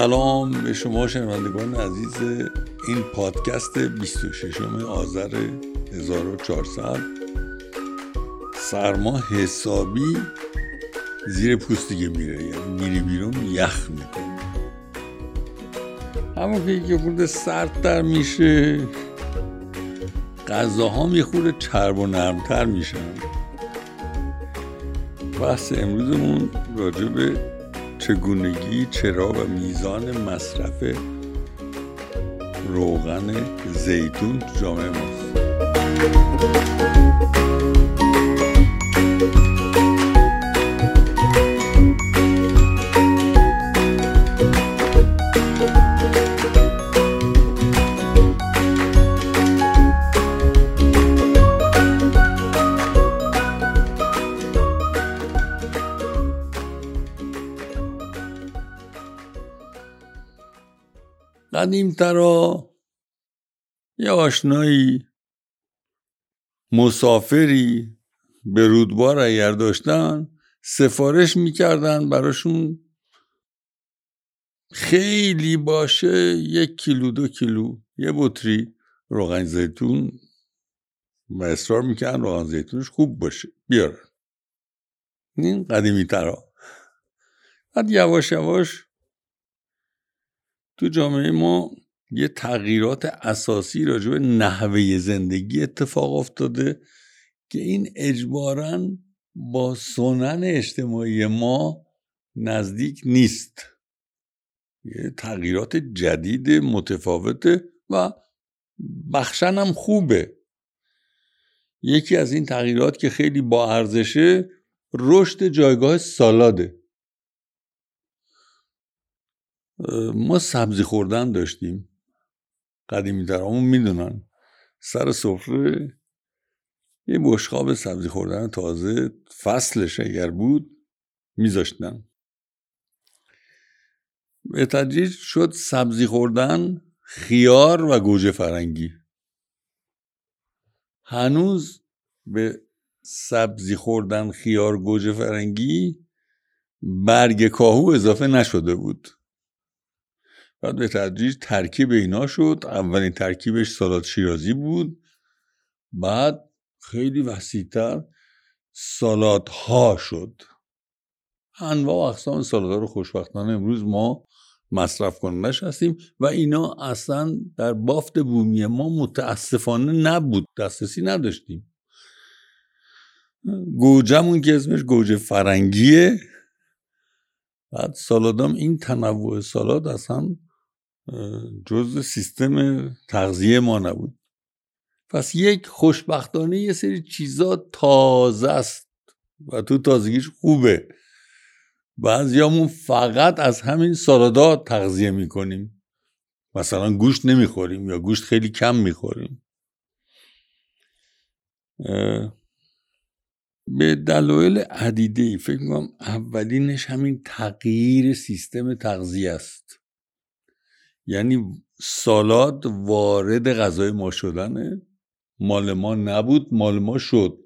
سلام به شما شنوندگان عزیز. این پادکست 26 آذر 1400 سرما حسابی زیر پوست دیگه میره یعنی میری بیرون یخ می‌کنه. همون که یه خورده سردتر میشه غذاها یه خورده چرب و نرمتر میشن. بحث امروزمون راجع به چگونگی چرا و میزان مصرف روغن زیتون تو جامعه ماست؟ قدیمترا یه آشنایی. مسافری به رودبار اگر داشتن سفارش می‌کردن براشون. خیلی باشه یک کیلو دو کیلو. یه بطری روغن زیتون. و اصرار می‌کردن روغن زیتونش خوب باشه. بیارن. این قدیمی ترا. بعد یواش یواش تو جامعه ما یه تغییرات اساسی راجع به نحوه زندگی اتفاق افتاده که این اجبارا با سنن اجتماعی ما نزدیک نیست. یه تغییرات جدید متفاوته و بخشن هم خوبه. یکی از این تغییرات که خیلی با ارزشه رشد جایگاه سالاده. ما سبزی خوردن داشتیم. قدیمی درامون می‌دونن. سر سفره یه بشقاب سبزی خوردن تازه فصلش اگر بود میذاشتن. به تدریج شد سبزی خوردن خیار و گوجه فرنگی. هنوز به سبزی خوردن خیار گوجه فرنگی برگ کاهو اضافه نشده بود. بعد به تدریج ترکیب اینا شد. اولین ترکیبش سالات شیرازی بود. بعد خیلی وسیعتر سالات ها شد. انواع و اقسام سالات ها رو خوشبختانه امروز ما مصرف کنندش هستیم و اینا اصلا در بافت بومی ما متاسفانه نبود. دسترسی نداشتیم. گوجمون که اسمش گوجه فرنگیه. بعد سالادام این تنوع سالاد اصلا جز سیستم تغذیه ما نبود. پس یک خوشبختانه یه سری چیزا تازه است و تو تازگیش خوبه. بعضیامون فقط از همین سالادات تغذیه می‌کنیم. مثلا گوشت نمی‌خوریم یا گوشت خیلی کم می‌خوریم. به دلایل عدیده فکر می‌کنم اولینش همین تغییر سیستم تغذیه است. یعنی سالاد وارد غذای ما شدنه. مال ما نبود مال ما شد.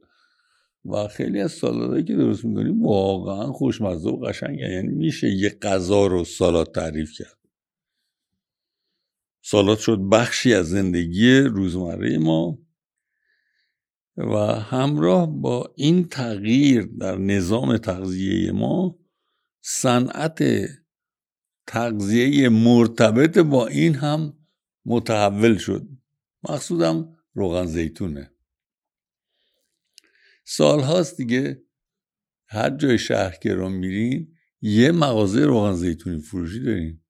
و خیلی از سالادهایی که درست می‌کنیم واقعا خوشمزه و قشنگ یعنی میشه یه غذا رو سالاد تعریف کرد. سالاد شد بخشی از زندگی روزمره ما. و همراه با این تغییر در نظام تغذیه ما صنعت تغذیه مرتبط با این هم متحول شد. مقصودم روغن زیتونه. سال هاست دیگه هر جای شهر که رو میرین یه مغازه روغن زیتونی فروشی دارین.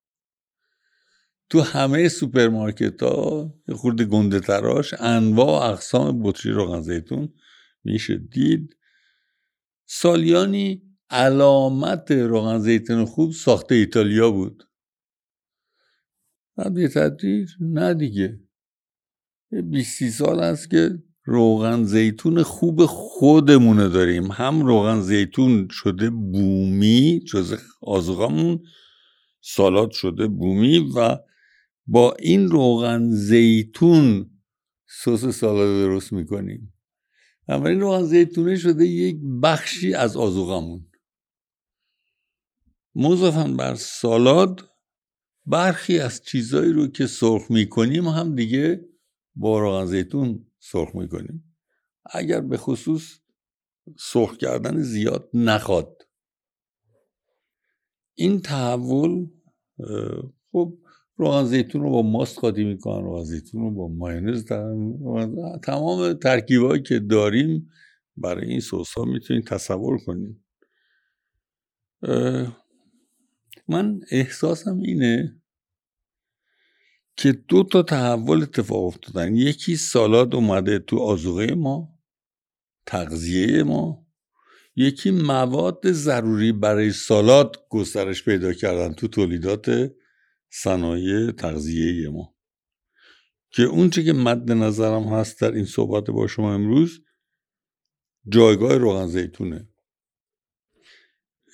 تو همه سوپرمارکت ها خورده گنده تراش انواع و اقسام بطری روغن زیتون میشه دید. سالیانی علامت روغن زیتون خوب ساخته ایتالیا بود. بعد به تدریج نه دیگه. بیستی سال است که روغن زیتون خوب خودمونه داریم. هم روغن زیتون شده بومی جز آزوغامون سالات شده بومی و با این روغن زیتون سس سالاد درست می‌کنیم. اما این روغن زیتونه شده یک بخشی از آزوغامون مضافن بر سالاد برخی از چیزهایی رو که سرخ می‌کنیم هم دیگه با روغن زیتون سرخ می‌کنیم. اگر به خصوص سرخ کردن زیاد نخواد. این تحول خب روغن زیتون رو با ماست قاطی می‌کنن روغن زیتون رو با ماینز تمام ترکیبایی که داریم برای این سس ها می‌تونید تصور کنید. من احساسم اینه که دو تا تحول اتفاق افتادن. یکی سالاد اومده تو آزوغه ما تغذیه ما. یکی مواد ضروری برای سالاد گسترش پیدا کردن تو تولیدات صنایع تغذیه ما. که اونچه که مد نظرم هست در این صحبت با شما امروز جایگاه روغن زیتونه.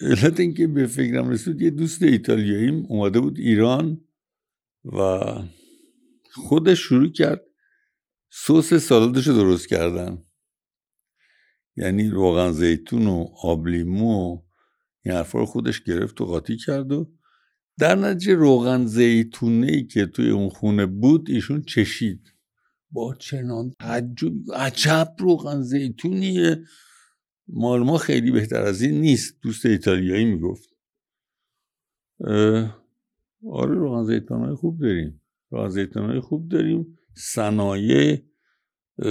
علت اینکه به فکرم رسید یه دوست ایتالیاییم اومده بود ایران و خودش شروع کرد سس سالادش رو درست کردن. یعنی روغن زیتون و آب لیمو این حرفا رو خودش گرفت و قاطی کرد و در نتیجه روغن زیتونه ای که توی اون خونه بود ایشون چشید. با چنان تعجب عجب روغن زیتونیه. مال ما خیلی بهتر از این نیست. دوست ایتالیایی می‌گفت. آره روغن زیتون های خوب داریم. روغن زیتون های خوب داریم. صنایع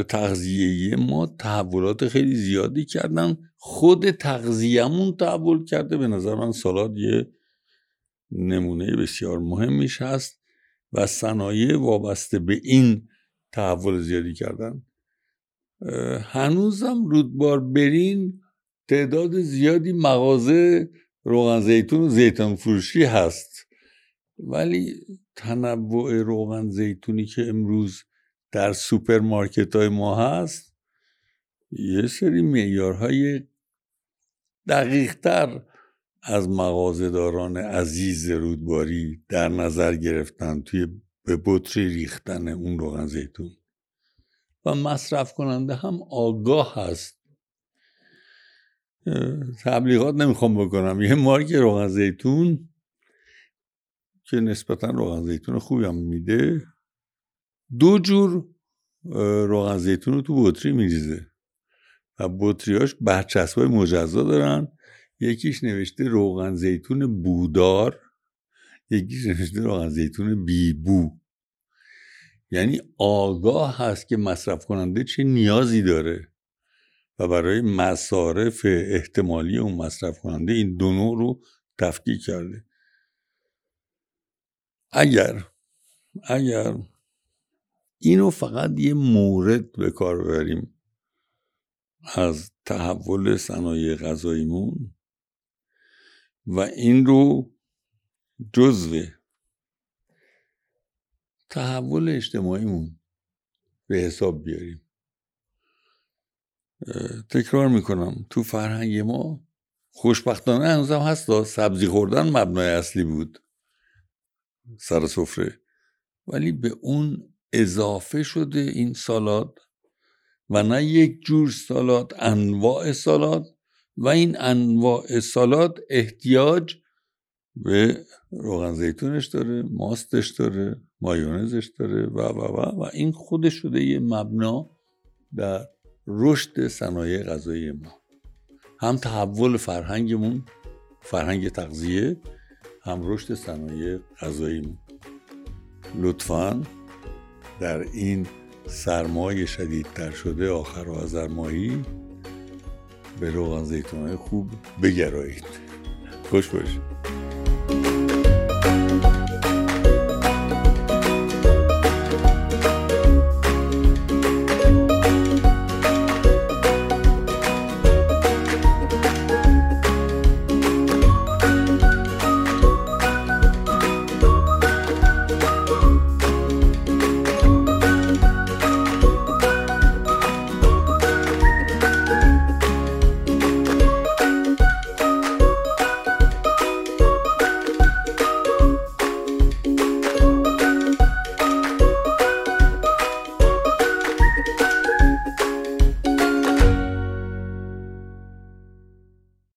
تغذیه ما تحولات خیلی زیادی کردن. خود تغذیهمون تحول کرده. به نظر من سالاد یه نمونه بسیار مهمیش هست و صنایع وابسته به این تحول زیادی کردن. هنوزم رودبار برین تعداد زیادی مغازه روغن زیتون و زیتون فروشی هست. ولی تنوع روغن زیتونی که امروز در سوپرمارکت های ما هست یه سری معیارهای دقیق تر از مغازهداران عزیز رودباری در نظر گرفتن توی به بطری ریختن اون روغن زیتون. و مصرف کننده هم آگاه هست. تبلیغات نمی‌خوام بکنم. یه مارک روغن زیتون که نسبتا روغن زیتون خوبی هم میده دو جور روغن زیتون رو تو بطری میریزه و بطریاش برچسب های مجزا دارن. یکیش نوشته روغن زیتون بودار یکیش نوشته روغن زیتون بیبو. یعنی آگاه هست که مصرف کننده چه نیازی داره و برای مصارف احتمالی اون مصرف کننده این دو نوع رو تفکیک کرده. اگر اگر اینو فقط یه مورد به کار ببریم از تحول صنایع غذاییمون و این رو جزو تحول اجتماعیمون به حساب بیاریم. تکرار می‌کنم. تو فرهنگ ما خوشبختانه هنوزم هست سبزی خوردن مبنای اصلی بود. سر سفره. ولی به اون اضافه شده این سالاد و نه یک جور سالاد انواع سالاد و این انواع سالاد احتیاج به روغن زیتونش داره ماستش داره. مایونزش داره و و و و این خودش شده یه مبنا در رشد صنایع غذایی ما. هم تحول فرهنگمون فرهنگ تغذیه هم رشد صنایع غذاییمون لطفا در این سرمایه شدیدتر شده آخر و آذر ماهی به روغن زیتون خوب بگرایید. خوش باشید.